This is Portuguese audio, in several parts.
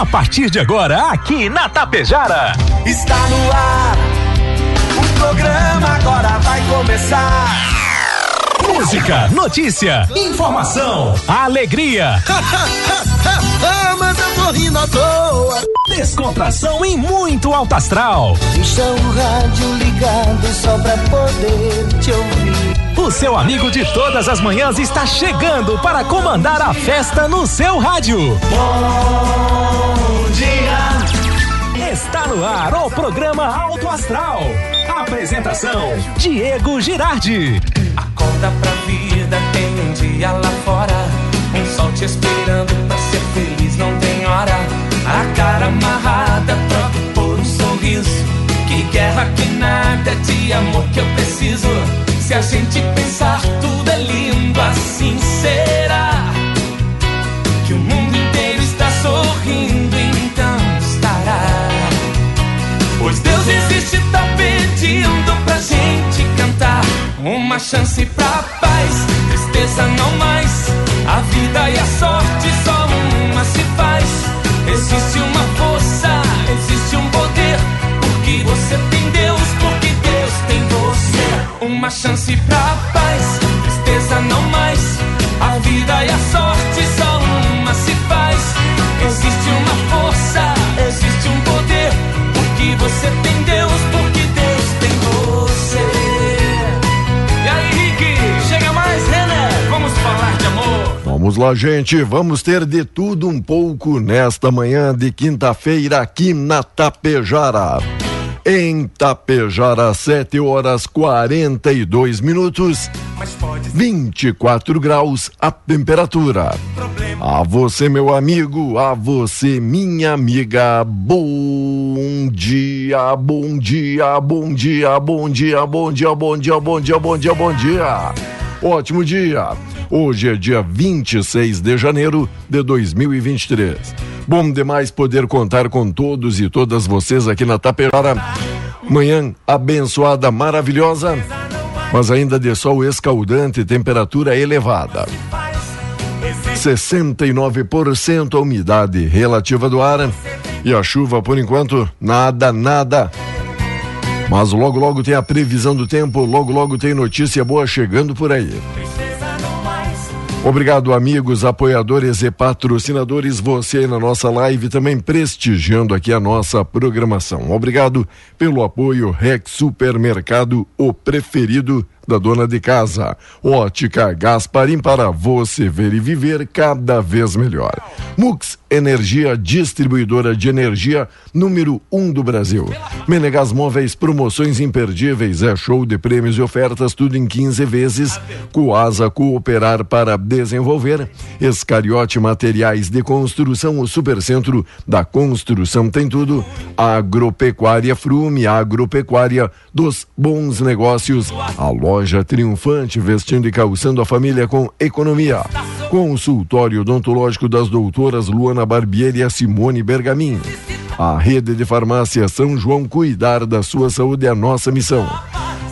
A partir de agora, aqui na Tapejara. Está no ar. O programa agora vai começar. Música, notícia, informação, alegria. tô rindo à toa. Descontração e muito alto astral. Deixa o rádio ligado só pra poder te ouvir. O seu amigo de todas as manhãs está chegando para comandar a festa no seu rádio. Bom dia. Está no ar o programa Alto Astral. Apresentação: Diego Girardi. Acorda pra vida, tem um dia lá fora. Um sol te esperando pra não tem hora. A cara amarrada, troca por um sorriso. Que guerra, que nada de amor que eu preciso. Se a gente pensar, tudo é lindo, assim será. Que o mundo inteiro está sorrindo, então estará. Pois Deus existe, tá pedindo pra gente cantar. Uma chance pra paz, tristeza não mais. A vida e a sorte só uma se faz. Existe uma força, existe um poder. Porque você tem Deus, porque Deus tem você. Uma chance pra paz, tristeza não mais. A vida e a sorte só uma se faz. Existe uma força, existe um poder. Porque você tem Vamos lá, gente, vamos ter de tudo um pouco nesta manhã de quinta-feira aqui na Tapejara. Em Tapejara, 7 horas 42 minutos, 24 graus a temperatura. A você, meu amigo, a você, minha amiga, bom dia, bom dia, bom dia, bom dia, bom dia, bom dia, bom dia, bom dia, bom dia. Ótimo dia. Hoje é dia 26 de janeiro de 2023. Bom demais poder contar com todos e todas vocês aqui na Tapejara. Manhã abençoada, maravilhosa, mas ainda de sol escaldante, temperatura elevada. 69% a umidade relativa do ar e a chuva por enquanto nada, nada. Mas logo logo tem a previsão do tempo, logo logo tem notícia boa chegando por aí. Obrigado, amigos, apoiadores e patrocinadores. Você na nossa live também prestigiando aqui a nossa programação. Obrigado pelo apoio Rex Supermercado, o preferido da dona de casa. Ótica Gasparim para você ver e viver cada vez melhor. Mux Energia, distribuidora de energia número um do Brasil. Menegas Móveis, promoções imperdíveis, é show de prêmios e ofertas, tudo em 15 vezes. Coasa Cooperar para desenvolver. Escariote Materiais de Construção, o supercentro da construção tem tudo. Agropecuária Frume, agropecuária dos bons negócios. A loja triunfante, vestindo e calçando a família com economia. Consultório odontológico das doutoras Luana Barbieri e Simone Bergamin. A rede de farmácia São João cuidar da sua saúde é a nossa missão.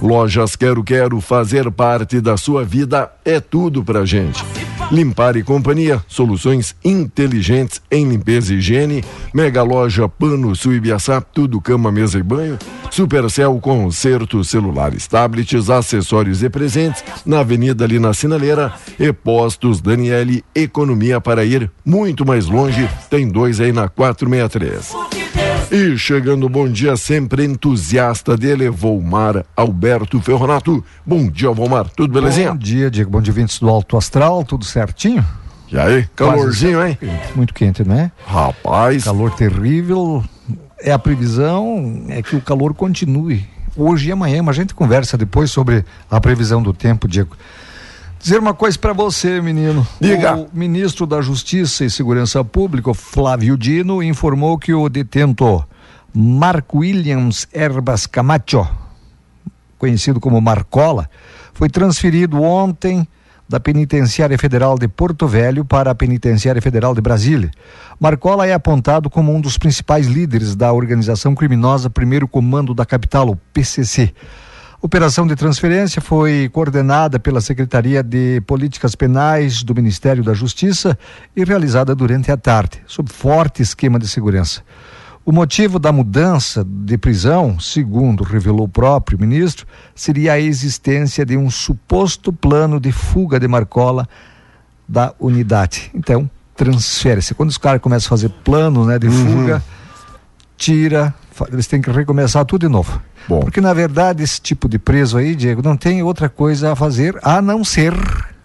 Lojas Quero Quero fazer parte da sua vida é tudo pra gente. Limpar e Companhia, soluções inteligentes em limpeza e higiene. Mega Loja Pano Suibiaçá, tudo cama, mesa e banho. Supercell concertos celulares, tablets, acessórios e presentes na Avenida ali na Sinaleira e Postos Daniele Economia para ir muito mais longe. Tem dois aí na 463. E chegando, bom dia, sempre entusiasta dele, Volmar Alberto Ferronato. Bom dia, Volmar, tudo belezinha? Bom dia, Diego, bom dia, vintes do Alto Astral, tudo certinho? E aí, calorzinho, hein? Muito quente, né? Rapaz. Calor terrível. É a previsão, é que o calor continue hoje e amanhã, mas a gente conversa depois sobre a previsão do tempo, Diego. Dizer uma coisa para você, menino. Diga. O ministro da Justiça e Segurança Pública, Flávio Dino, informou que o detento Marco Williams Herbas Camacho, conhecido como Marcola, foi transferido ontem da Penitenciária Federal de Porto Velho para a Penitenciária Federal de Brasília. Marcola é apontado como um dos principais líderes da organização criminosa Primeiro Comando da Capital, o PCC. Operação de transferência foi coordenada pela Secretaria de Políticas Penais do Ministério da Justiça e realizada durante a tarde, sob forte esquema de segurança. O motivo da mudança de prisão, segundo revelou o próprio ministro, seria a existência de um suposto plano de fuga de Marcola da unidade. Então, transfere-se. Quando os caras começam a fazer plano né, de Uhum. fuga, tira, eles têm que recomeçar tudo de novo. Bom. Porque, na verdade, esse tipo de preso aí, Diego, não tem outra coisa a fazer a não ser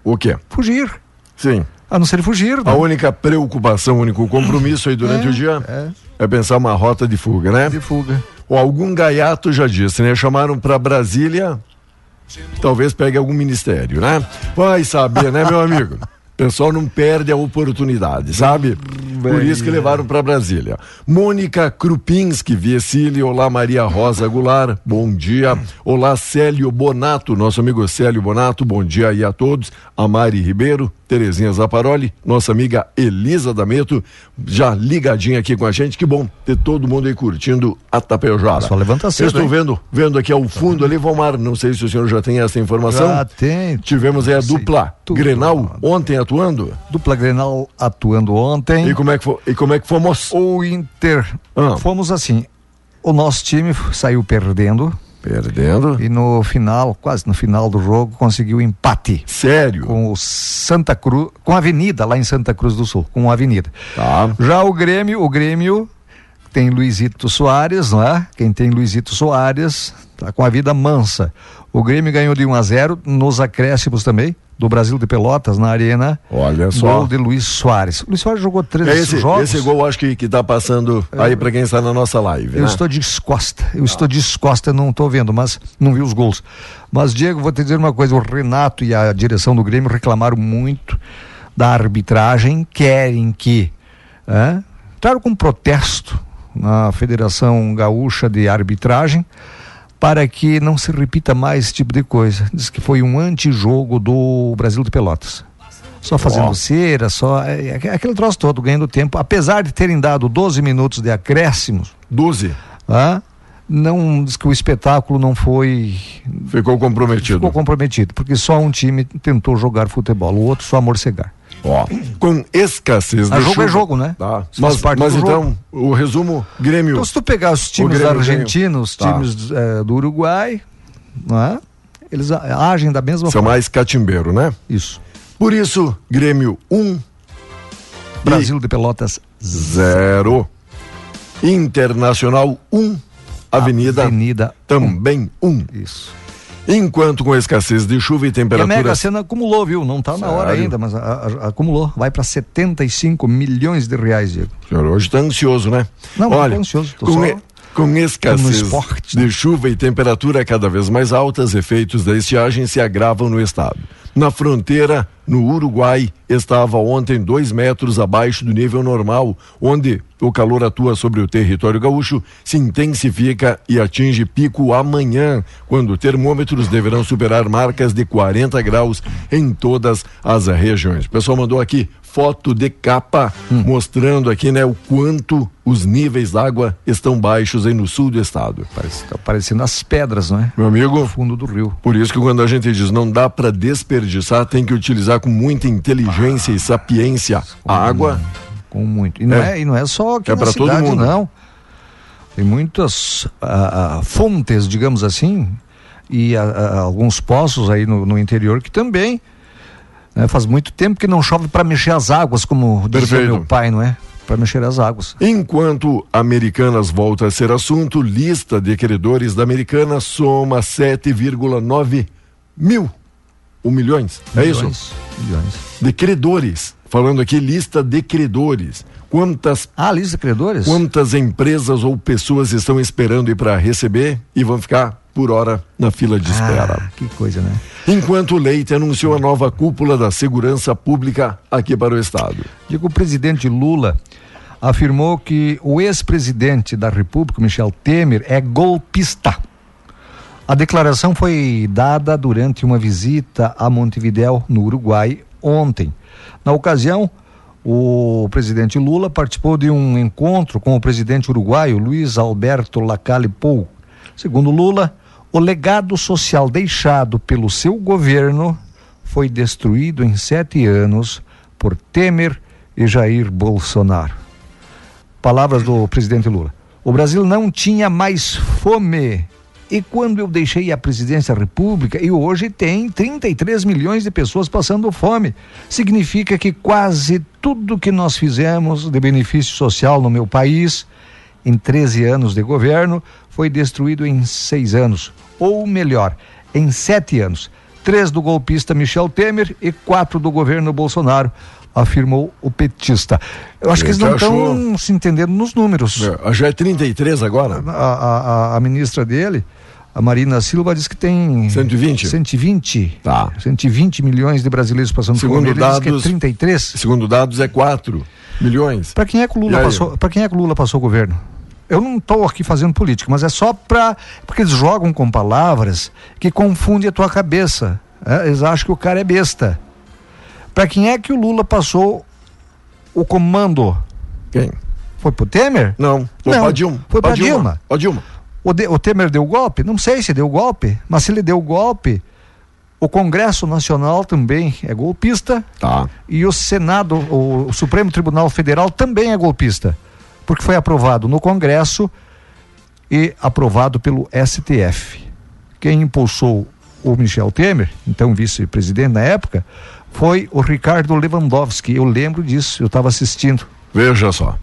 O quê? fugir. Sim. A não ser fugir. né? A única preocupação, o único compromisso aí durante É, o dia é. é pensar uma rota de fuga, né? De fuga. Ou algum gaiato já disse, né? Chamaram pra Brasília, talvez pegue algum ministério, né? Vai saber, né, meu amigo? O pessoal não perde a oportunidade, sabe? Por isso que levaram pra Brasília. Mônica Krupinski, Viecili, olá Maria Rosa Goulart, bom dia. Olá Célio Bonato, nosso amigo Célio Bonato, bom dia aí a todos. A Mari Ribeiro, Terezinha Zaparoli, nossa amiga Elisa Dameto, já ligadinha aqui com a gente. Que bom ter todo mundo aí curtindo a Tapejara. Só levanta cedo, Eu estou hein? vendo, vendo aqui ao fundo ali, Vomar, não sei se o senhor já tem essa informação. Já tem. Tivemos aí a dupla. Grenal ontem atuando. Dupla Grenal atuando ontem. E como é que, foi, e como é que fomos? O Inter. Ah. Fomos assim. O nosso time saiu perdendo Perdendo. e no final, quase no final do jogo, conseguiu empate Sério. com o Santa Cruz, com a Avenida lá em Santa Cruz do Sul, com a Avenida. Tá. Já o Grêmio, o Grêmio tem Luizito Soares, não é? Quem tem Luizito Soares tá com a vida mansa. O Grêmio ganhou de 1 a 0 nos acréscimos também do Brasil de Pelotas na Arena. Olha só. Gol de Luiz Soares. Luiz Soares jogou três É esse, jogos. esse gol acho que, que tá passando aí pra quem está na nossa live. Eu né? estou descosta, eu estou descosta, não estou vendo, mas não vi os gols. Mas, Diego, vou te dizer uma coisa: o Renato e a direção do Grêmio reclamaram muito da arbitragem, querem que. É, entraram com protesto na Federação Gaúcha de Arbitragem para que não se repita mais esse tipo de coisa. Diz que foi um antijogo do Brasil de Pelotas. Só fazendo Ó. cera, só. É, é aquele troço todo, ganhando tempo. Apesar de terem dado 12 minutos de acréscimos, 12. ah, não diz que o espetáculo não foi Ficou comprometido. ficou comprometido, porque só um time tentou jogar futebol, o outro só morcegar. Ó, com escassez A de jogo chuva. é jogo, né? Tá. Mas, mas então, o resumo, Grêmio. Então, se tu pegar os times Grêmio argentinos, ganhou. Tá. times eh, do Uruguai, não é? Eles agem da mesma São forma. mais catimbeiro, né? Isso. Por isso, Grêmio 1, um, Brasil de Pelotas 0. Internacional 1, um, Avenida, Avenida também 1. Um. Isso. Enquanto com escassez de chuva e E a Mega. Sena acumulou, viu? Não está na hora ainda, mas a- a- acumulou. Vai para 75 milhões de reais, Diego. O senhor hoje está ansioso, né? Não, não Olha, tô ansioso, tô com, só- com escassez esporte, né? de chuva e temperatura cada vez mais altas, efeitos da estiagem se agravam no estado. Na fronteira, no Uruguai, estava ontem dois metros abaixo do nível normal, onde o calor atua sobre o território gaúcho, se intensifica e atinge pico amanhã, quando termômetros deverão superar marcas de 40 graus em todas as regiões. O pessoal mandou aqui foto de capa Hum. mostrando aqui, né, o quanto os níveis d'água estão baixos aí no sul do estado. Parece, tá parecendo as pedras, não é? Meu amigo, No fundo do rio. por isso que quando a gente diz não dá para desperdiçar, tem que utilizar com muita inteligência e sapiência a água. Com muito. E não é, É. e não é só aqui É na pra todo mundo. não. Tem muitas ah, ah, fontes, digamos assim, e ah, ah, alguns poços aí no, no interior que também né, faz muito tempo que não chove para mexer as águas, como dizia Perfeito. meu pai, não é? Para mexer as águas. Enquanto Americanas volta a ser assunto, lista de credores da Americanas soma 7,9 mil ou milhões. É isso? Milhões, Milhões. De credores. Falando aqui, lista de credores. Quantas Ah, lista de credores? Quantas empresas ou pessoas estão esperando ir para receber e vão ficar por hora na fila de espera? Ah, que coisa, né? Enquanto o Leite anunciou a nova cúpula da segurança pública aqui para o estado. Digo, o presidente Lula afirmou que o ex-presidente da República, Michel Temer, é golpista. A declaração foi dada durante uma visita a Montevidéu, no Uruguai, ontem. Na ocasião, o presidente Lula participou de um encontro com o presidente uruguaio Luiz Alberto Lacalle Pou. Segundo Lula, O legado social deixado pelo seu governo foi destruído em sete anos por Temer e Jair Bolsonaro. Palavras do presidente Lula. O Brasil não tinha mais fome. E quando eu deixei a presidência da República, e hoje tem 33 milhões de pessoas passando fome, significa que quase tudo que nós fizemos de benefício social no meu país, em 13 anos de governo, foi destruído em seis anos. Ou melhor, em sete anos. Três do golpista Michel Temer e quatro do governo Bolsonaro afirmou o petista. Eu acho que eles não estão se entendendo nos números. É, já é 33 agora? A, a, a, ministra dele, a Marina Silva, diz que tem 120. 120. Tá. 120 milhões de brasileiros passando segundo fome. Dados, diz que é 33. Segundo dados é 4 milhões. Para quem é que Lula passou? Quem é que o Lula passou o governo? Eu não estou aqui fazendo política, mas é só para porque eles jogam com palavras que confundem a tua cabeça. É? Eles acham que o cara é besta. Para quem é que o Lula passou o comando? Quem? Foi pro Temer? Não, foi para Dilma. Foi para Dilma. Dilma. Dilma. O, de, o Temer deu golpe? Não sei se deu golpe, mas se ele deu golpe, o Congresso Nacional também é golpista. Tá. E o Senado, o, o Supremo Tribunal Federal também é golpista. Porque foi aprovado no Congresso e aprovado pelo STF. Quem impulsou o Michel Temer, então vice-presidente na época, foi o Ricardo Lewandowski. Eu lembro disso, eu estava assistindo. Veja só.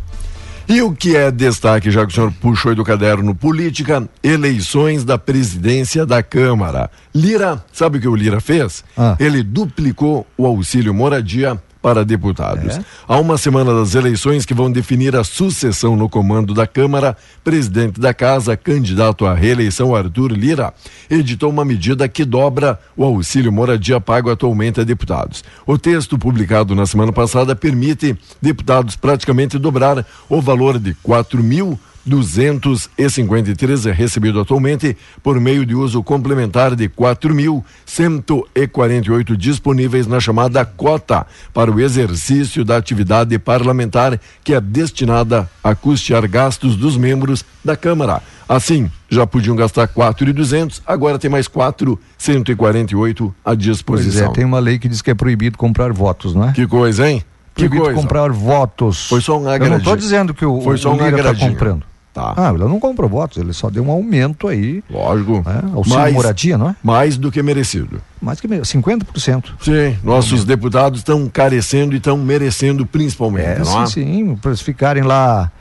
E o que é destaque, já que o senhor puxou aí do caderno Política, eleições da presidência da Câmara. Lira, sabe o que o Lira fez? Ah. Ele duplicou o auxílio moradia para deputados. É? Há uma semana das eleições que vão definir a sucessão no comando da Câmara, presidente da Casa, candidato à reeleição Arthur Lira, editou uma medida que dobra o auxílio moradia pago atualmente a deputados. O texto publicado na semana passada permite deputados praticamente dobrar o valor de quatro mil 253 é recebido atualmente por meio de uso complementar de 4.148 disponíveis na chamada cota para o exercício da atividade parlamentar que é destinada a custear gastos dos membros da Câmara. Assim, já podiam gastar 4.200, agora tem mais 4.148 à disposição. Pois é, tem uma lei que diz que é proibido comprar votos, não é? Que coisa, hein? Que coisa. comprar votos. Foi só um agradinho. Eu não estou dizendo que o, Foi só o um Lira está comprando. Tá. Ah, ele não comprou votos, ele só deu um aumento aí. Lógico. Né? Auxílio mais, moradia, não é? Mais do que merecido. Mais que 50%. Sim, nossos deputados estão carecendo e estão merecendo principalmente, é, não sim, é? sim, para eles ficarem lá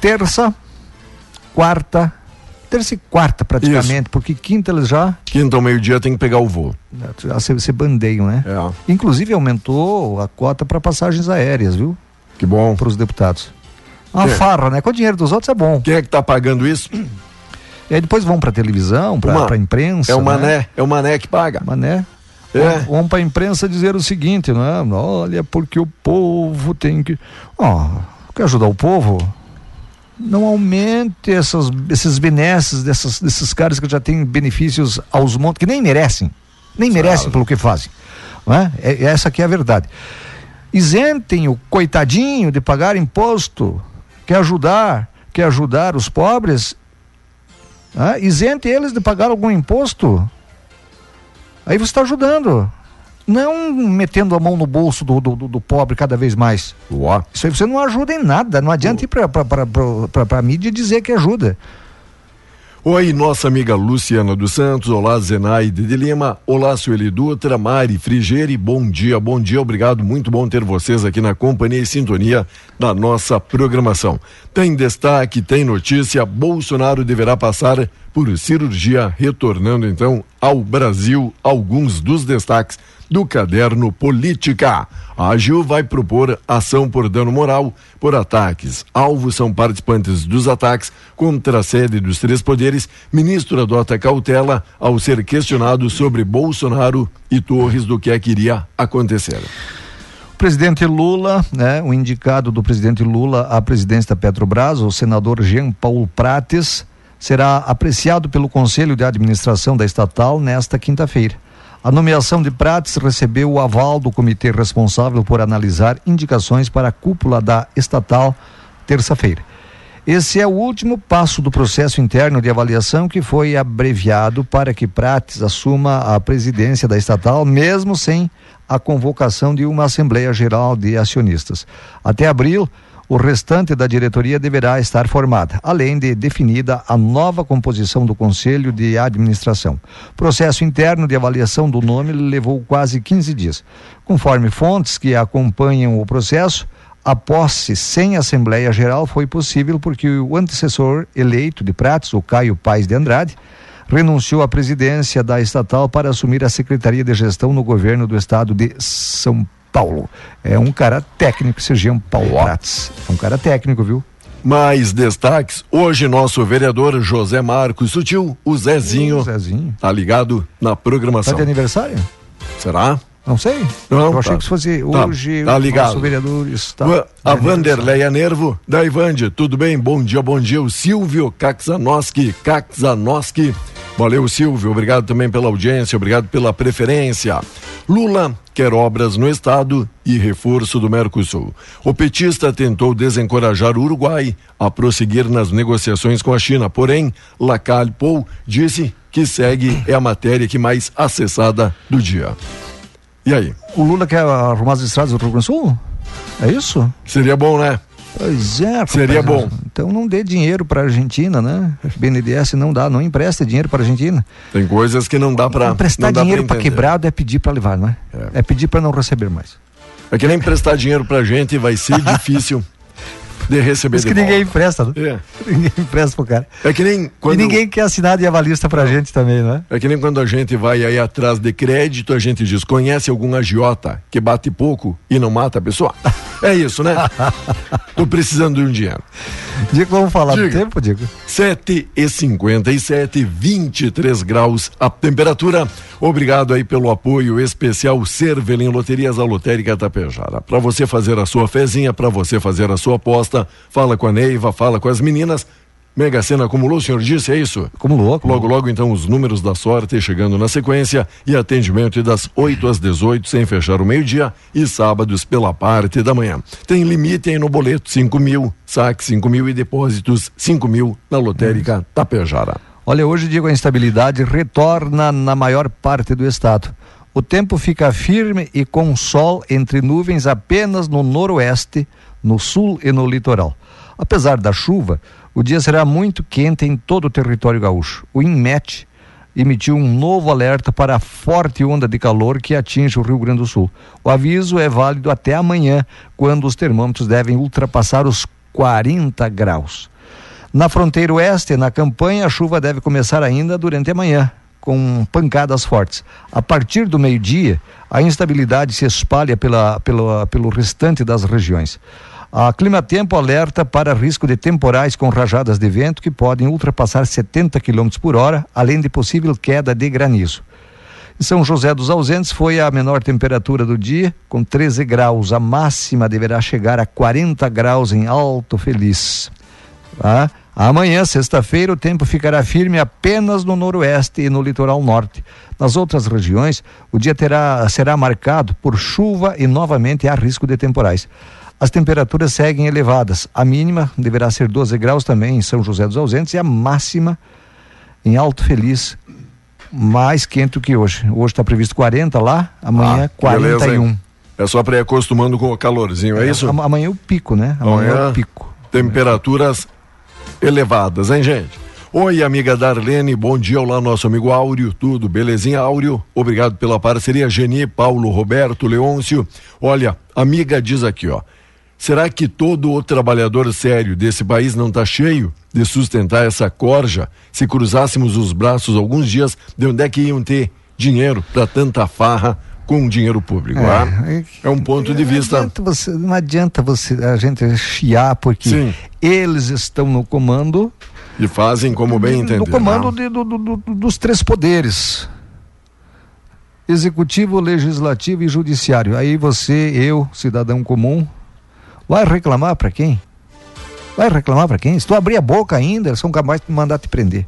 terça, quarta, terça e quarta praticamente, Isso. porque quinta eles já. Quinta ao meio-dia tem que pegar o voo. Já se, se bandeiam, né? É. Inclusive aumentou a cota para passagens aéreas, viu? Que bom. Para os deputados. Uma é. farra, né? Com o dinheiro dos outros é bom. Quem é que está pagando isso? E aí depois vão para televisão, para a imprensa. É o Mané, né? é o Mané que paga. Mané. É. Vão para a imprensa dizer o seguinte, não é? Olha, porque o povo tem que. Ó, oh, quer ajudar o povo? Não aumente essas, esses benesses dessas, desses caras que já têm benefícios aos montes, que nem merecem. Nem merecem pelo que fazem. Não é? é? Essa aqui é a verdade. Isentem o coitadinho de pagar imposto quer ajudar, quer ajudar os pobres, ah, isente eles de pagar algum imposto. Aí você está ajudando. Não metendo a mão no bolso do, do, do pobre cada vez mais. Uó. Isso aí você não ajuda em nada. Não adianta ir para a mídia dizer que ajuda. Oi, nossa amiga Luciana dos Santos, olá Zenaide de Lima, olá Sueli Dutra, Mari Frigeri, bom dia, bom dia, obrigado, muito bom ter vocês aqui na companhia e sintonia da nossa programação. Tem destaque, tem notícia, Bolsonaro deverá passar por cirurgia, retornando então ao Brasil alguns dos destaques do caderno Política. A AGIL vai propor ação por dano moral por ataques. Alvos são participantes dos ataques contra a sede dos três poderes. Ministro adota cautela ao ser questionado sobre Bolsonaro e Torres do que é que iria acontecer. Presidente Lula, né, o indicado do presidente Lula à presidência da Petrobras, o senador Jean Paulo Prates, será apreciado pelo Conselho de Administração da estatal nesta quinta-feira. A nomeação de Prates recebeu o aval do comitê responsável por analisar indicações para a cúpula da estatal terça-feira. Esse é o último passo do processo interno de avaliação que foi abreviado para que Prates assuma a presidência da estatal, mesmo sem a convocação de uma Assembleia Geral de Acionistas. Até abril, o restante da diretoria deverá estar formada, além de definida a nova composição do Conselho de Administração. Processo interno de avaliação do nome levou quase 15 dias. Conforme fontes que acompanham o processo, a posse sem Assembleia Geral foi possível porque o antecessor eleito de Pratos, o Caio Paes de Andrade, renunciou à presidência da estatal para assumir a Secretaria de Gestão no governo do estado de São Paulo. É um cara técnico, Sergião Paulo Prates. É um cara técnico, viu? Mais destaques. Hoje, nosso vereador José Marcos Sutil, o Zezinho, O Zezinho. tá ligado na Tá programação. de aniversário? Será? Não sei. Não, Eu achei tá. que fosse Tá, hoje tá o ligado. nosso vereador está. A de Vanderleia Nervo, da Ivande, tudo bem? Bom dia, bom dia. O Silvio Kaczanoski, Kaczanoski. Valeu, Silvio. Obrigado também pela audiência, obrigado pela preferência. Lula quer obras no estado e reforço do Mercosul. O petista tentou desencorajar o Uruguai a prosseguir nas negociações com a China, porém, Lacalle Pou disse que segue é a matéria que mais acessada do dia. E aí? O Lula quer arrumar as estradas do Rio Grande do Sul? É isso? Seria bom, né? Pois é. Seria bom. Então não dê dinheiro para a Argentina, né? BNDES não dá, não empresta dinheiro para a Argentina. Tem coisas que não dá pra. Emprestar dá dinheiro para quebrado é pedir para levar, não é? É. É, pedir para não receber mais. É que nem emprestar dinheiro pra gente vai ser difícil de receber isso que ninguém empresta, né? É. Ninguém empresta pro cara. É que nem quando E ninguém quer assinar de avalista pra gente também, não é? que nem quando a gente vai aí atrás de crédito, a gente diz: "Conhece algum agiota que bate pouco e não mata a pessoa?" É isso, né? Tô precisando de um dinheiro. Diego, vamos falar do tempo, Diego? 7 e 57, 23 graus a temperatura. Obrigado aí pelo apoio especial Cervelim Loterias, a Lotérica Tapejara. Para você fazer a sua fezinha, para você fazer a sua aposta, fala com a Neiva, fala com as meninas. Mega Sena acumulou, o senhor disse, é isso? Como louco. Logo, logo, então, os números da sorte chegando na sequência e atendimento das 8 às 18, sem fechar o meio-dia e sábados pela parte da manhã. Tem limite aí no boleto, 5 mil, saque 5 mil e depósitos 5 mil na lotérica Tapejara. Olha, hoje, Diego, a instabilidade retorna na maior parte do estado. O tempo fica firme e com sol entre nuvens apenas no noroeste, no sul e no litoral. Apesar da chuva, o dia será muito quente em todo o território gaúcho. O INMET emitiu um novo alerta para a forte onda de calor que atinge o Rio Grande do Sul. O aviso é válido até amanhã, quando os termômetros devem ultrapassar os 40 graus. Na fronteira oeste, na campanha, a chuva deve começar ainda durante a manhã, com pancadas fortes. A partir do meio-dia, a instabilidade se espalha pela, pela, pelo restante das regiões. A Climatempo alerta para risco de temporais com rajadas de vento que podem ultrapassar 70 km por hora, além de possível queda de granizo. Em São José dos Ausentes foi a menor temperatura do dia, com 13 graus. A máxima deverá chegar a 40 graus em Alto Feliz. Tá? Amanhã, sexta-feira, o tempo ficará firme apenas no noroeste e no litoral norte. Nas outras regiões, o dia terá, será marcado por chuva e novamente há risco de temporais. As temperaturas seguem elevadas. A mínima deverá ser 12 graus também em São José dos Ausentes e a máxima em Alto Feliz, mais quente do que hoje. Hoje está previsto 40 lá, amanhã Ah, beleza, 41. hein? É só para ir acostumando com o calorzinho, é isso? Am- Amanhã é o pico, né? Amanhã é Amanhã- o pico. Temperaturas elevadas, hein, gente? Oi, amiga Darlene, bom dia. Olá, nosso amigo Áureo, tudo belezinha, Áureo? Obrigado pela parceria. Geni, Paulo, Roberto, Leôncio. Olha, amiga diz aqui, ó. Será que todo o trabalhador sério desse país não está cheio de sustentar essa corja? Se cruzássemos os braços alguns dias, de onde é que iam ter dinheiro para tanta farra com dinheiro público? ah? é- É um ponto de Não vista. adianta você, não adianta você a gente chiar porque Sim. eles estão no comando E fazem como bem entender. no comando de- do- do- dos três poderes executivo, legislativo e judiciário. Aí você, eu, cidadão comum, vai reclamar para quem? Vai reclamar para quem? Se tu abrir a boca ainda, eles são capazes de mandar te prender.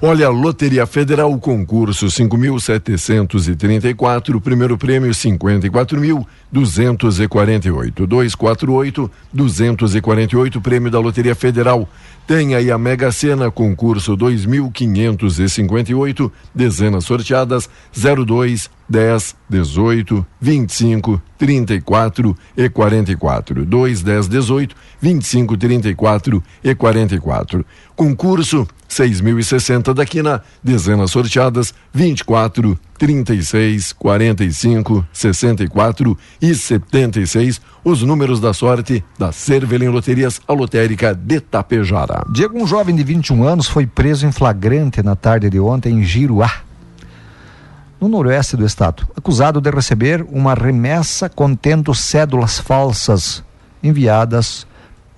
Olha, Loteria Federal, concurso 5.734, primeiro prêmio 54.248. 248 248, prêmio da Loteria Federal. Tem aí a Mega Sena, concurso 2.558, dezenas sorteadas 02, 10, 18, 25, 34 e 44. 2, 10, 18, 25, 34 e 44. Concurso 6.060 da Quina, dezenas sorteadas 24, 36, 45, 64 e 76. Os números da sorte da Cervelim Loterias, a lotérica de Tapejara. Diego, um jovem de 21 anos, foi preso em flagrante na tarde de ontem em Giruá, no noroeste do estado, acusado de receber uma remessa contendo cédulas falsas enviadas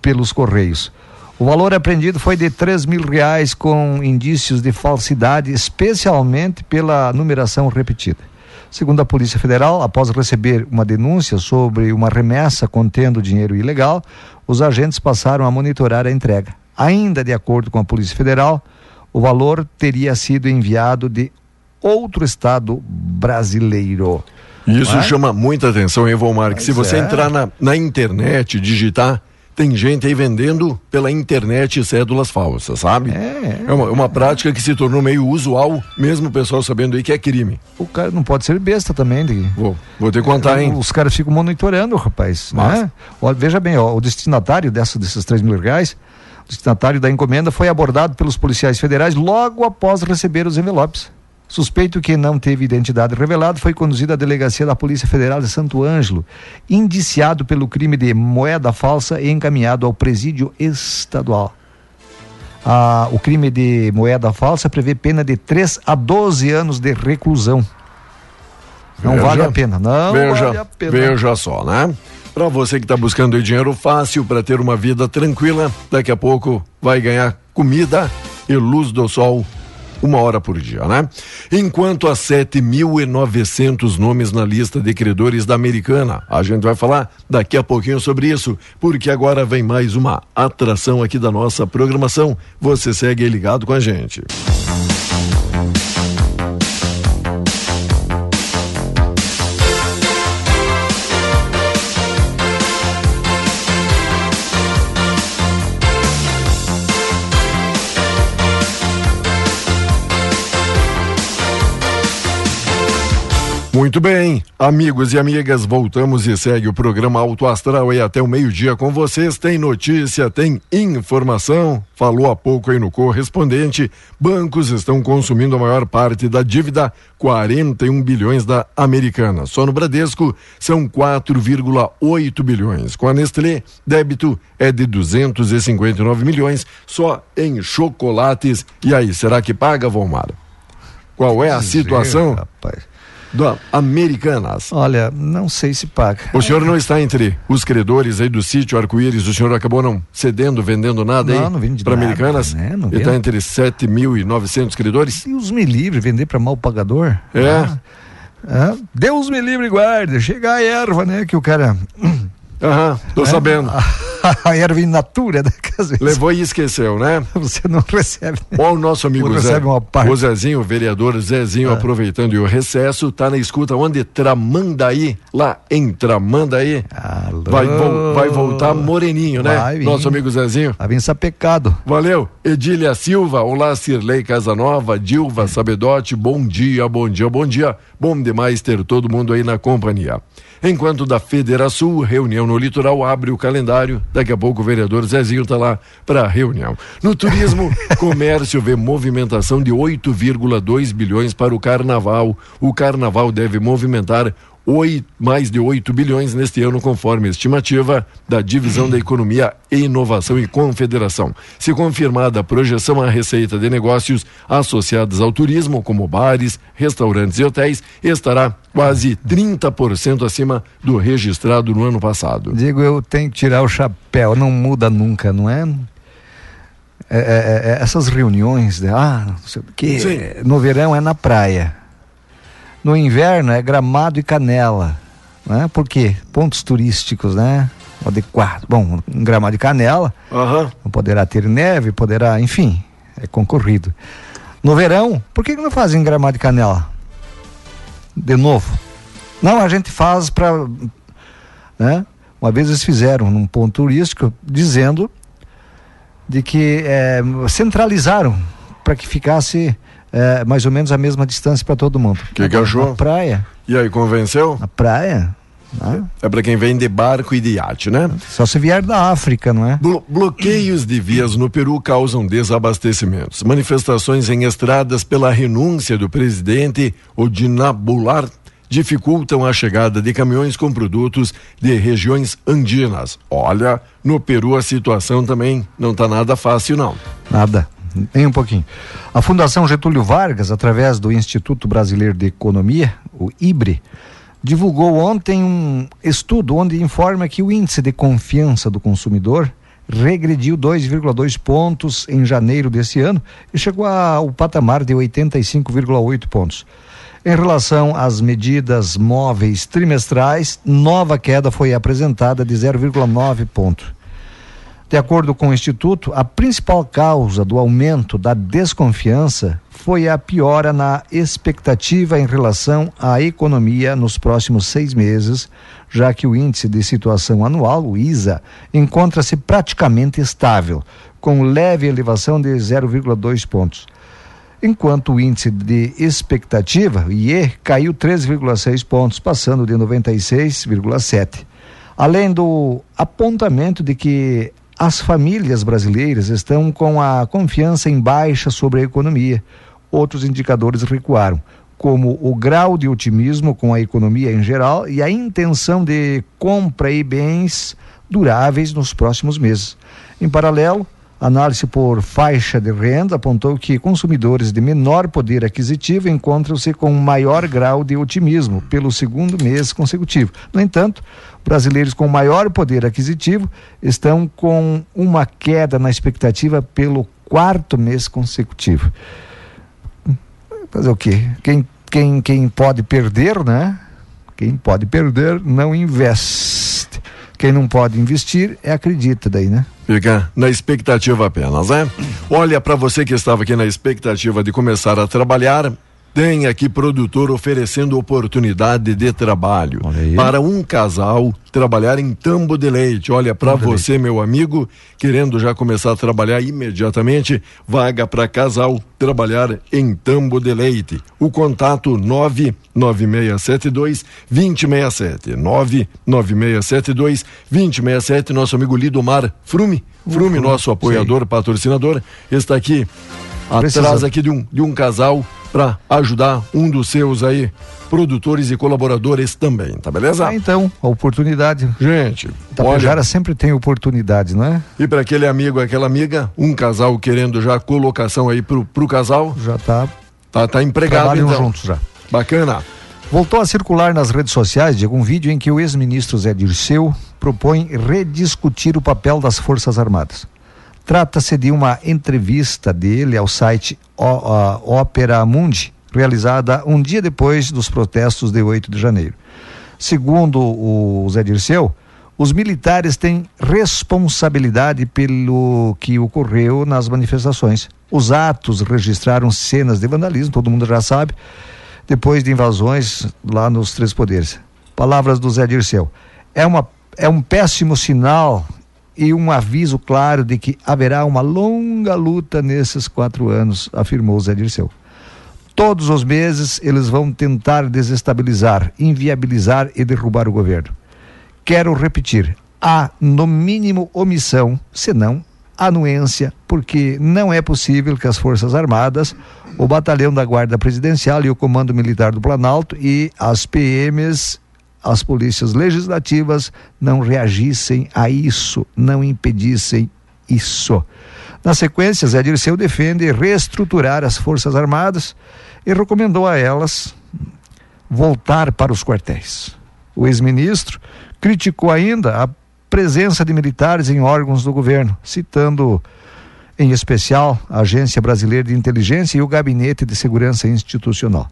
pelos Correios. O valor apreendido foi de 3 mil reais com indícios de falsidade, especialmente pela numeração repetida. Segundo a Polícia Federal, após receber uma denúncia sobre uma remessa contendo dinheiro ilegal, os agentes passaram a monitorar a entrega. Ainda de acordo com a Polícia Federal, o valor teria sido enviado de outro estado brasileiro. Isso é? chama muita atenção, hein? Que se você é. entrar na, na internet, digitar tem gente aí vendendo pela internet cédulas falsas, sabe? É, é uma, uma, prática que se tornou meio usual, mesmo o pessoal sabendo aí que é crime. O cara não pode ser besta também. De... Vou, vou te contar, hein? Os caras ficam monitorando, rapaz. Mas... Né? Ó, veja bem, ó, o destinatário dessa, desses 3 mil reais, o destinatário da encomenda foi abordado pelos policiais federais logo após receber os envelopes. Suspeito que não teve identidade revelada foi conduzido à delegacia da Polícia Federal de Santo Ângelo, indiciado pelo crime de moeda falsa e encaminhado ao presídio estadual. Ah, o crime de moeda falsa prevê pena de 3 a 12 anos de reclusão. Não veja, vale a pena, não veja, vale a pena. Veja só, né? Para você que está buscando dinheiro fácil para ter uma vida tranquila, daqui a pouco vai ganhar comida e luz do sol uma hora por dia, né? Enquanto há 7.900 nomes na lista de credores da Americana. A gente vai falar daqui a pouquinho sobre isso, porque agora vem mais uma atração aqui da nossa programação. Você segue ligado com a gente. Muito bem, amigos e amigas, voltamos e segue o programa Alto Astral e até o meio-dia com vocês. Tem notícia, tem informação. Falou há pouco aí no correspondente. Bancos estão consumindo a maior parte da dívida, 41 bilhões da Americana. Só no Bradesco são 4,8 bilhões. Com a Nestlé, débito é de 259 milhões só em chocolates. E aí, será que paga, Volmar? Qual é a situação? Rapaz do Americanas. Olha, não sei se paga. O senhor não está entre os credores aí do sítio Arco-Íris, o senhor acabou não cedendo, vendendo nada não, aí não vende para Americanas? Né? Não está entre 7.900 credores? Deus me livre, vender para mal pagador? É. Ah, ah, Deus me livre guarde, chega a erva, né, que o cara Aham, tô é, sabendo. A, erva in natura, né? Levou e esqueceu, né? Você não recebe. Ó, o nosso amigo Zé. Uma parte. O Zezinho, o vereador Zezinho, ah. aproveitando o recesso, tá na escuta onde? Tramandaí, lá em Tramandaí. Alô. Vai, vo, vai voltar moreninho, né? Vai, nosso amigo Zezinho. Vai vir sapecado. Valeu. Edília Silva, olá, Cirlei Casanova, Dilva Sabedote, bom dia, bom dia, bom dia. Bom demais ter todo mundo aí na companhia. Enquanto da Federação, reunião no litoral abre o calendário. Daqui a pouco o vereador Zezinho está lá para a reunião. No turismo, comércio vê movimentação de 8,2 bilhões para o carnaval. O carnaval deve movimentar 8, mais de 8 bilhões neste ano, conforme a estimativa da Divisão da Economia e Inovação e Confederação. Se confirmada a projeção, a receita de negócios associados ao turismo, como bares, restaurantes e hotéis, estará quase 30% acima do registrado no ano passado. Digo, eu tenho que tirar o chapéu, não muda nunca, não é? É, é, é, essas reuniões, de, ah, não sei o que, no verão é na praia no inverno é gramado e canela. Né? Por quê? Pontos turísticos, né? Adequado. Bom, um gramado de canela uhum. poderá ter neve, poderá, enfim, é concorrido. No verão, por que, que não fazem gramado de canela? De novo. Não, a gente faz para. Né? Uma vez eles fizeram num ponto turístico dizendo de que é, centralizaram para que ficasse é, mais ou menos a mesma distância para todo mundo. O que, que achou? Na praia. E aí, convenceu? Na praia. Né? É para quem vem de barco e de iate, né? Só se vier da África, não é? Blo bloqueios de vias no Peru causam desabastecimentos. Manifestações em estradas pela renúncia do presidente Odinabular dificultam a chegada de caminhões com produtos de regiões andinas. Olha, no Peru a situação também não está nada fácil, não. Nada. Nem um pouquinho. A Fundação Getúlio Vargas, através do Instituto Brasileiro de Economia, o IBRE, divulgou ontem um estudo onde informa que o índice de confiança do consumidor regrediu 2,2 pontos em janeiro desse ano e chegou ao patamar de 85,8 pontos. Em relação às medidas móveis trimestrais, nova queda foi apresentada de 0,9 ponto. De acordo com o Instituto, a principal causa do aumento da desconfiança foi a piora na expectativa em relação à economia nos próximos seis meses, já que o índice de situação anual, o ISA, encontra-se praticamente estável, com leve elevação de 0,2 pontos. Enquanto o índice de expectativa, IE, caiu 3,6 pontos, passando de 96,7. Além do apontamento de que as famílias brasileiras estão com a confiança em baixa sobre a economia. Outros indicadores recuaram, como o grau de otimismo com a economia em geral e a intenção de compra e bens duráveis nos próximos meses. Em paralelo, Análise por faixa de renda apontou que consumidores de menor poder aquisitivo encontram-se com maior grau de otimismo pelo segundo mês consecutivo. No entanto, brasileiros com maior poder aquisitivo estão com uma queda na expectativa pelo quarto mês consecutivo. Fazer o quê? Quem, quem, quem pode perder, né? Quem pode perder não investe. Quem não pode investir é acredita daí, né? Fica na expectativa apenas, né? Olha, para você que estava aqui na expectativa de começar a trabalhar, tem aqui produtor oferecendo oportunidade de trabalho para um casal trabalhar em Tambo de Leite. Olha, para você, meu amigo, querendo já começar a trabalhar imediatamente, vaga para casal trabalhar em Tambo de Leite. O contato 99672 2067. 99672 2067. Nosso amigo Lidomar Frume, Frume, nosso apoiador, patrocinador, está aqui Precisa. atrás aqui de um, de um casal para ajudar um dos seus aí produtores e colaboradores também, tá beleza? Ah, então, a oportunidade. Gente, Tapejara olha... sempre tem oportunidade, não é? E para aquele amigo, aquela amiga, um casal querendo já colocação aí pro, pro casal. Já tá. Tá, tá empregado Trabalham então. juntos já. Bacana. Voltou a circular nas redes sociais de algum vídeo em que o ex-ministro Zé Dirceu propõe rediscutir o papel das Forças Armadas. Trata-se de uma entrevista dele ao site Ópera Mundi, realizada um dia depois dos protestos de 8 de janeiro. Segundo o Zé Dirceu, os militares têm responsabilidade pelo que ocorreu nas manifestações. Os atos registraram cenas de vandalismo, todo mundo já sabe, depois de invasões lá nos Três Poderes. Palavras do Zé Dirceu. É, uma, é um péssimo sinal e um aviso claro de que haverá uma longa luta nesses quatro anos, afirmou Zé Dirceu. Todos os meses eles vão tentar desestabilizar, inviabilizar e derrubar o governo. Quero repetir: há, no mínimo, omissão, senão anuência, porque não é possível que as Forças Armadas, o Batalhão da Guarda Presidencial e o Comando Militar do Planalto e as PMs as polícias legislativas não reagissem a isso, não impedissem isso. Na sequência, Zé Dirceu defende reestruturar as Forças Armadas e recomendou a elas voltar para os quartéis. O ex-ministro criticou ainda a presença de militares em órgãos do governo, citando em especial a Agência Brasileira de Inteligência e o Gabinete de Segurança Institucional.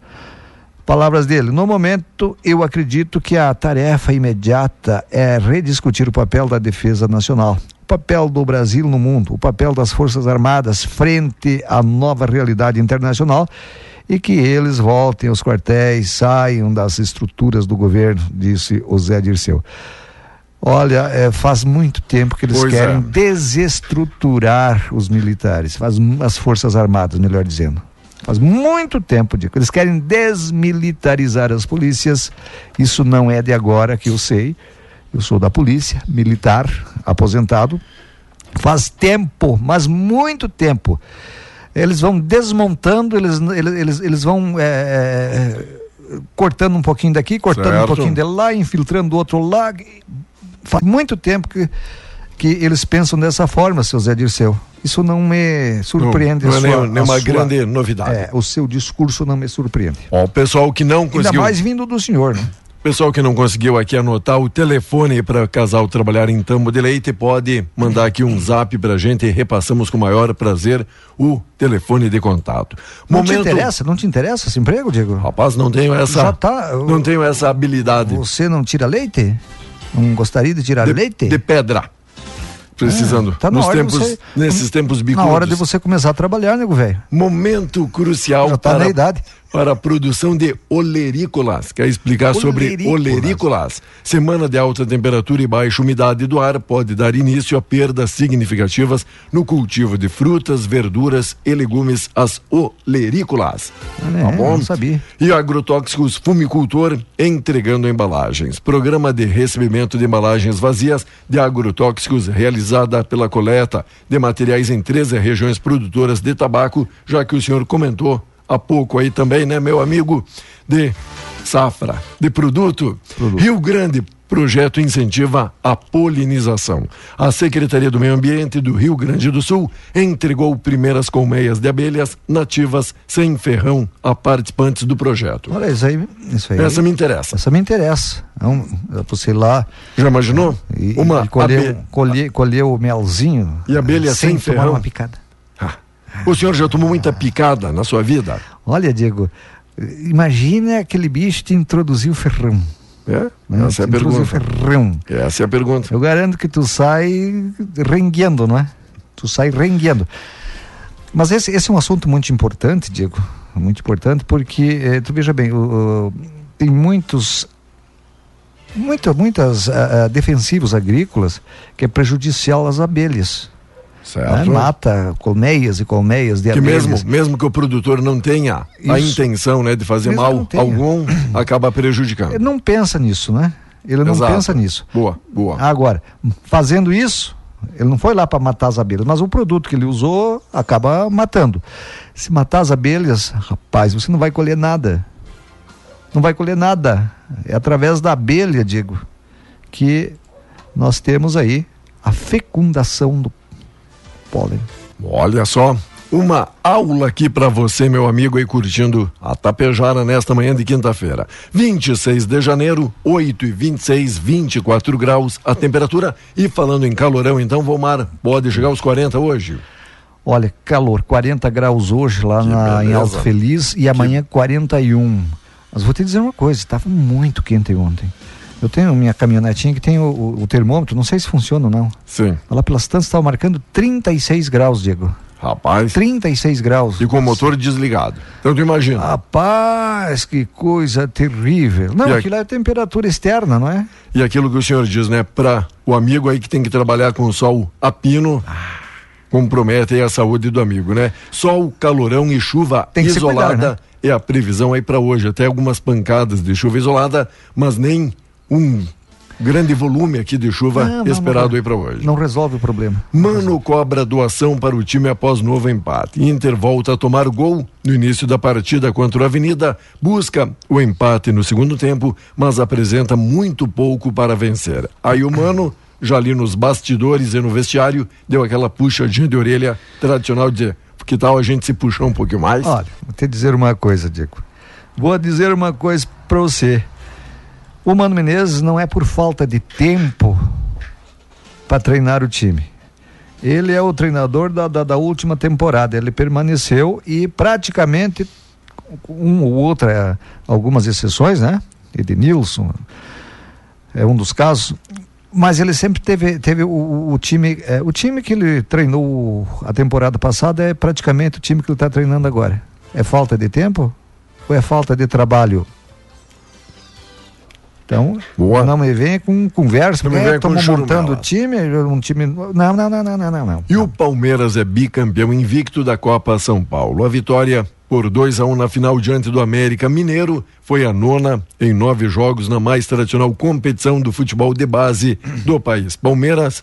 Palavras dele: No momento, eu acredito que a tarefa imediata é rediscutir o papel da defesa nacional. papel do Brasil no mundo, o papel das Forças Armadas frente à nova realidade internacional e que eles voltem aos quartéis, saiam das estruturas do governo, disse o Zé Dirceu. Olha, é, faz muito tempo que eles Pois querem é. desestruturar os militares, faz as forças armadas, melhor dizendo. Faz muito tempo, Dico. Eles querem desmilitarizar as polícias. Isso não é de agora que eu sei. Eu sou da polícia, militar, aposentado. Faz tempo, mas muito tempo. Eles vão desmontando, eles, eles, eles, vão é, é, cortando um pouquinho daqui, cortando um Certo. pouquinho de lá, infiltrando do outro lá. Faz muito tempo que, que eles pensam dessa forma, seu Zé Dirceu. Isso não me surpreende. Não, não é sua- nenhuma grande novidade. É, o seu discurso não me surpreende. Ó, o pessoal que não Ainda conseguiu. mais vindo do senhor, né? Pessoal que não conseguiu aqui anotar o telefone para casal trabalhar em Tambo de Leite, pode mandar aqui um zap pra gente e repassamos com o maior prazer o telefone de contato. Não te interessa? Não te interessa esse emprego, Diego? Rapaz, não tenho essa. Tá, Não tenho essa habilidade. Você não tira leite? Não gostaria de tirar de, leite? de pedra. Precisando. Tá na Nos hora tempos, você- nesses tempos Na bicudos. hora de você começar a trabalhar, nego velho. Momento crucial Já tá para, na idade. Para a produção de olerícolas. Quer explicar sobre Olerícolas. olerícolas? Semana de alta temperatura e baixa umidade do ar pode dar início a perdas significativas no cultivo de frutas, verduras e legumes, as olerícolas. Ah, tá é, bom? não sabia. E agrotóxicos fumicultor entregando embalagens. Programa de recebimento de embalagens vazias de agrotóxicos realizada pela coleta de materiais em 13 regiões produtoras de tabaco, já que o senhor comentou há pouco aí também, né, meu amigo, de safra, de produto. Rio Grande Projeto incentiva a polinização. A Secretaria do Meio Ambiente do Rio Grande do Sul entregou primeiras colmeias de abelhas nativas sem ferrão a participantes do projeto. Olha, isso aí. Isso aí Essa me interessa. essa me interessa. Então, você ir lá Já imaginou? e, Uma e colher, abe- colher, colher o melzinho. E abelha sem tomar ferrão? uma picada. O senhor já tomou muita picada na sua vida? Olha, Diego, imagina aquele bicho te introduzir o ferrão. É? né? Essa é a pergunta. ferrão. Essa é a pergunta. Eu garanto que tu sai rengueando, não é? Tu sai rengueando. Mas esse, esse é um assunto muito importante, Diego. Muito importante, porque eh, tu veja bem, o- o- tem muitos. Muita, muitas ah, defensivos agrícolas que é prejudicial às abelhas. Né? Certo? Mata colmeias e colmeias de Que abelhas. mesmo, mesmo que o produtor não tenha a Isso. intenção né, de fazer Mesmo mal algum, acaba prejudicando. Ele não pensa nisso, né? Ele não Exato. pensa nisso. Boa, boa. Agora, fazendo isso, ele não foi lá para matar as abelhas, mas o produto que ele usou acaba matando. Se matar as abelhas, rapaz, você não vai colher nada. Não vai colher nada. É através da abelha, digo, que nós temos aí a fecundação do pólen. Olha só, uma aula aqui para você, meu amigo, aí curtindo a Tapejara nesta manhã de quinta-feira. 26 de janeiro, 8 e 26, 24 graus a temperatura. E falando em calorão, então, Vomar, pode chegar aos 40 hoje? Olha, calor, 40 graus hoje lá Que na, em. Alto Feliz e amanhã 41. Mas vou te dizer uma coisa, estava muito quente ontem. Eu tenho minha caminhonetinha que tem o, o- o termômetro, não sei se funciona ou não. Sim. Lá pelas tantas estava marcando 36 graus, Diego. Rapaz. 36 graus. E com o motor desligado. Então tu imagina. Rapaz, que coisa terrível. Não, E aqui- aquilo é temperatura externa, não é? E aquilo que o senhor diz, né? Para o amigo aí que tem que trabalhar com o sol a pino, compromete aí a saúde do amigo, né? Sol, calorão e chuva Tem isolada cuidar, né? é a previsão aí para hoje. Até algumas pancadas de chuva isolada, mas nem um grande volume aqui de chuva Não, não, esperado não, aí para hoje. Não resolve o problema. Mano cobra doação para o time após novo empate. Inter volta a tomar gol no início da partida contra a Avenida, busca o empate no segundo tempo, mas apresenta muito pouco para vencer. Aí o Mano, já ali nos bastidores e no vestiário, deu aquela puxadinha de orelha tradicional de que tal a gente se puxar um pouquinho mais? Olha, vou te dizer uma coisa, Diego. Vou dizer uma coisa para você. O Mano Menezes não é por falta de tempo para treinar o time. Ele é o treinador da, da, da última temporada. Ele permaneceu e praticamente, um ou outra, algumas exceções, né? Edenilson é um dos casos. Mas ele sempre teve, teve o, o time, é, o time que ele treinou a temporada passada é praticamente o time que ele está treinando agora. É falta de tempo ou é falta de trabalho? Então, Boa. não me venha com conversa, porque estamos montando o time, um time. Não, não, não, não, não, não, não. E o Palmeiras é bicampeão invicto da Copa São Paulo. A vitória por 2 a 1 um na final diante do América Mineiro. Foi a nona em nove jogos na mais tradicional competição do futebol de base do país. Palmeiras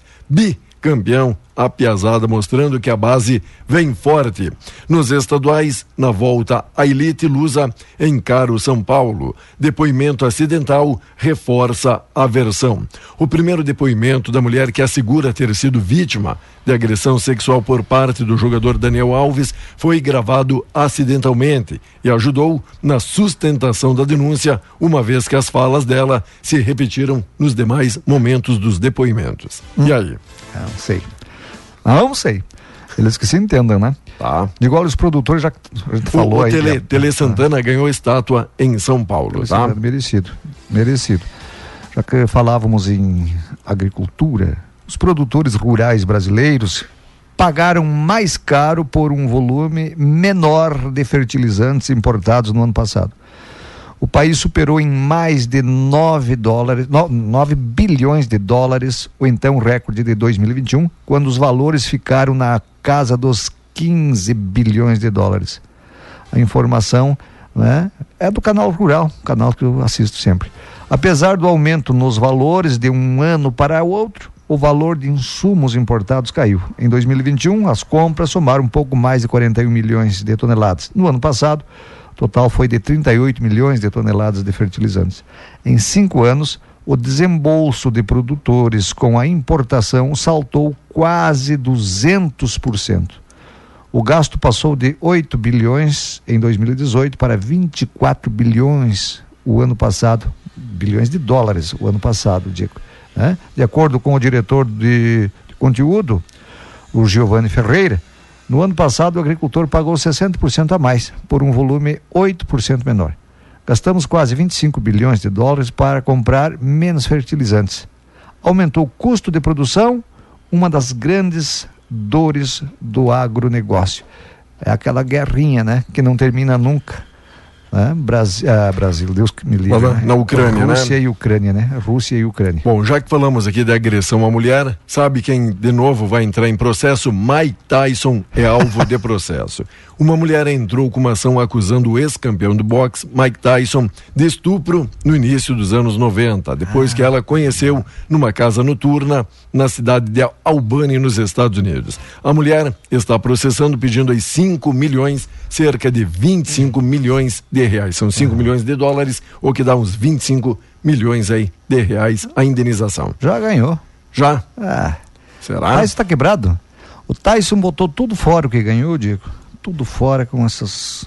bicampeão a Piazada, mostrando que a base vem forte. Nos estaduais, na volta, a Elite Lusa encara o São Paulo. Depoimento acidental reforça a versão. O primeiro depoimento da mulher que assegura ter sido vítima de agressão sexual por parte do jogador Daniel Alves foi gravado acidentalmente e ajudou na sustentação da denúncia, uma vez que as falas dela se repetiram nos demais momentos dos depoimentos. E aí? Não sei. Não sei. Eles que se entendam, né? Tá. Igual os produtores já a falou o aí. Tele, Tele Santana ah. ganhou estátua em São Paulo, tá? Merecido, merecido. Já que falávamos em agricultura, os produtores rurais brasileiros pagaram mais caro por um volume menor de fertilizantes importados no ano passado o país superou em mais de 9 dólares, 9 bilhões de dólares o então recorde de 2021, quando os valores ficaram na casa dos 15 bilhões de dólares. A informação né, é do canal Rural, canal que eu assisto sempre. Apesar do aumento nos valores de um ano para o outro, o valor de insumos importados caiu. Em 2021, as compras somaram um pouco mais de 41 milhões de toneladas. No ano passado, total foi de 38 milhões de toneladas de fertilizantes. Em cinco anos, o desembolso de produtores com a importação saltou quase 200%. O gasto passou de 8 bilhões em 2018 para 24 bilhões o ano passado, bilhões de dólares o ano passado, digo. Né? De acordo com o diretor de, de conteúdo, o Giovanni Ferreira, no ano passado, o agricultor pagou 60% a mais, por um volume 8% menor. Gastamos quase 25 bilhões de dólares para comprar menos fertilizantes. Aumentou o custo de produção, uma das grandes dores do agronegócio. É aquela guerrinha, né, que não termina nunca né? Brasil, ah, Brasil, Deus que me livre. Né? Na Ucrânia, Rússia né? e Ucrânia, né? Rússia e Ucrânia. Bom, já que falamos aqui de agressão à mulher, sabe quem de novo vai entrar em processo? Mike Tyson é alvo de processo. Uma mulher entrou com uma ação acusando o ex-campeão do boxe, Mike Tyson, de estupro no início dos anos 90, depois ah. que ela conheceu numa casa noturna na cidade de Albany, nos Estados Unidos. A mulher está processando pedindo aí 5 milhões, cerca de 25 milhões de reais. São 5 milhões de dólares, o que dá uns 25 milhões aí de reais a indenização. Já ganhou. Já? Ah. Será? Tyson está quebrado. O Tyson botou tudo fora o que ganhou, Diego tudo fora com essas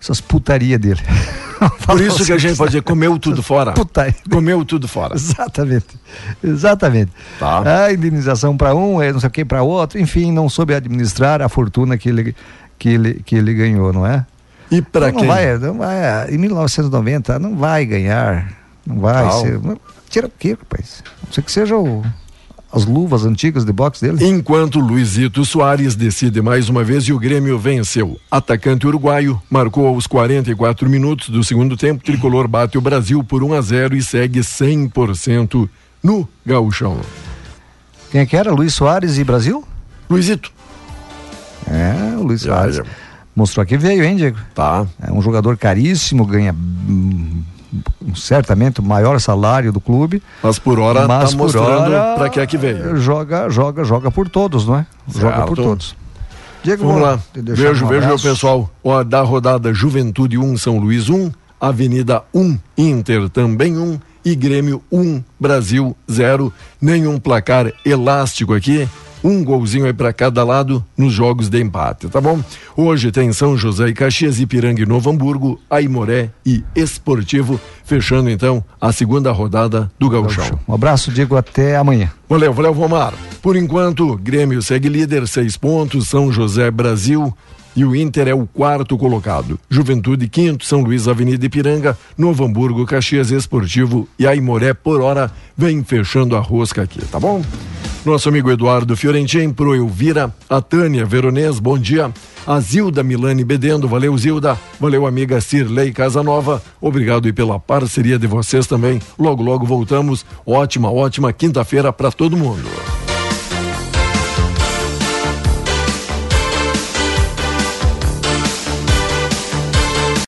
essas putaria dele. Por isso que a gente pode dizer, comeu tudo fora. Putaria. Comeu tudo fora. Exatamente. Exatamente. Tá. A indenização para um, é não sei o que para outro, enfim, não soube administrar a fortuna que ele, que ele, que ele ganhou, não é? E para quem? Vai, não vai, em 1990 não vai ganhar, não vai ser. Tira o quê, rapaz? Não sei que seja o as luvas antigas de boxe dele. Enquanto Luizito Soares decide mais uma vez e o Grêmio venceu. Atacante uruguaio marcou aos 44 minutos do segundo tempo. Tricolor bate o Brasil por 1 a 0 e segue 100% no gauchão. Quem é que era? Luiz Soares e Brasil? Luizito. É, o Luiz Soares. Mostrou que veio, hein, Diego? Tá. É um jogador caríssimo, ganha certamente o maior salário do clube. Mas por hora está mostrando para que é que veio. Joga, joga, joga por todos, não é? Certo. Joga por todos. Diego, vamos lá. Beijo, um beijo, pessoal. Ó, da rodada Juventude 1, São Luís 1, Avenida 1, Inter também 1 e Grêmio 1, Brasil 0. Nenhum placar elástico aqui um golzinho aí para cada lado nos jogos de empate, tá bom? Hoje tem São José e Caxias, Ipiranga e Novo Hamburgo, Aimoré e Esportivo, fechando então a segunda rodada do Gauchão. Um abraço, Diego, até amanhã. Valeu, valeu, Vomar. Por enquanto, Grêmio segue líder, seis pontos, São José Brasil e o Inter é o quarto colocado. Juventude quinto, São Luís Avenida Ipiranga, Novo Hamburgo, Caxias Esportivo e Aimoré por hora vem fechando a rosca aqui, tá bom? Nosso amigo Eduardo Fiorentin, pro Elvira, a Tânia Veronês, bom dia. A Zilda Milani Bedendo, valeu Zilda, valeu amiga Cirlei Casanova, obrigado e pela parceria de vocês também. Logo, logo voltamos. Ótima, ótima quinta-feira para todo mundo.